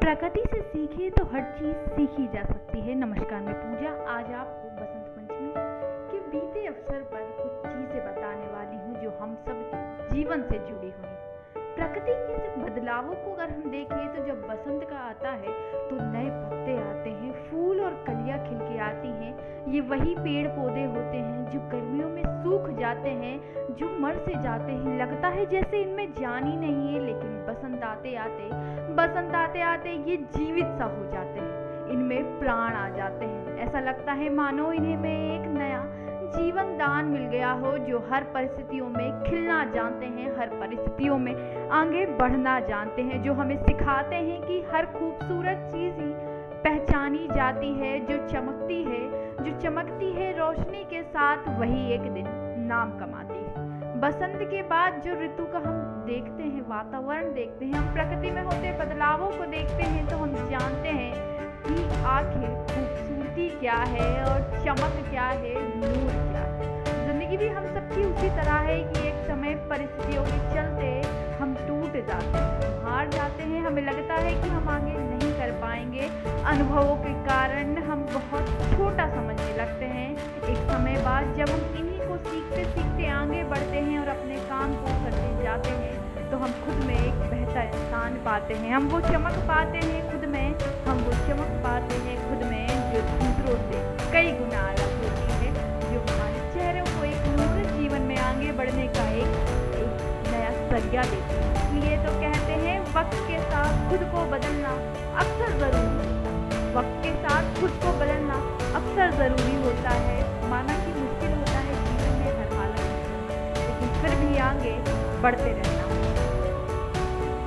प्रकृति से सीखे तो हर चीज़ सीखी जा सकती है। नमस्कार, मैं पूजा। आज आपको बसंत पंचमी के बीते अवसर पर कुछ चीज़ें बताने वाली हूँ जो हम सब जीवन से जुड़ी हुई प्रकृति के जब बदलावों को अगर हम देखें तो जब बसंत का आता है तो नए पत्ते आते हैं, फूल और कलियाँ खिलके आती हैं। ये वही पेड़ पौधे होते हैं जो गर्मियों में सूख जाते हैं जो मर से जाते हैं। लगता है जैसे इनमें जान ही नहीं है, लेकिन बसंत आते आते, बसंत आते आते ये जीवित सा हो जाते हैं। इनमें प्राण आ जाते हैं। ऐसा लगता है मानो इन्हें में एक नया जीवन दान मिल गया हो, जो हर परिस्थितियों में खिलना जानते हैं, हर परिस्थितियों में आगे बढ़ना जानते हैं, जो हमें सिखाते हैं कि हर खूबसूरत चीज़ ही पहचानी जाती है, जो चमकती है, जो चमकती है रोशनी के साथ, वही एक दिन नाम कमाती है। बसंत के बाद जो ऋतु का हम देखते हैं, वातावरण देखते हैं, हम प्रकृति में होते बदलावों को देखते हैं तो हम जानते हैं कि आखिर खूबसूरती क्या है और चमक क्या है, नूर क्या है। ज़िंदगी भी हम सबकी उसी तरह है कि एक समय परिस्थितियों के चलते हम टूट जाते हैं, हार जाते हैं। हमें लगता है कि हम आगे नहीं कर पाएँगे। अनुभवों के कारण हम बहुत छोटा समझने लगते हैं। एक समय बाद जब हम इन्हीं को सीखते सीखते आगे बढ़ते हैं अपने काम को करते जाते हैं तो हम खुद में एक बेहतर इंसान पाते हैं। हम वो चमक पाते हैं खुद में, हम वो चमक पाते हैं खुद में जो दूसरों से कई गुना अलग होती है, जो हमारे चेहरे को एक नूर जीवन में आगे बढ़ने का एक एक नया सरिया देती है। इसलिए तो कहते हैं, वक्त के साथ खुद को बदलना अक्सर ज़रूरी वक्त के साथ खुद को बदलना आगे बढ़ते रहना।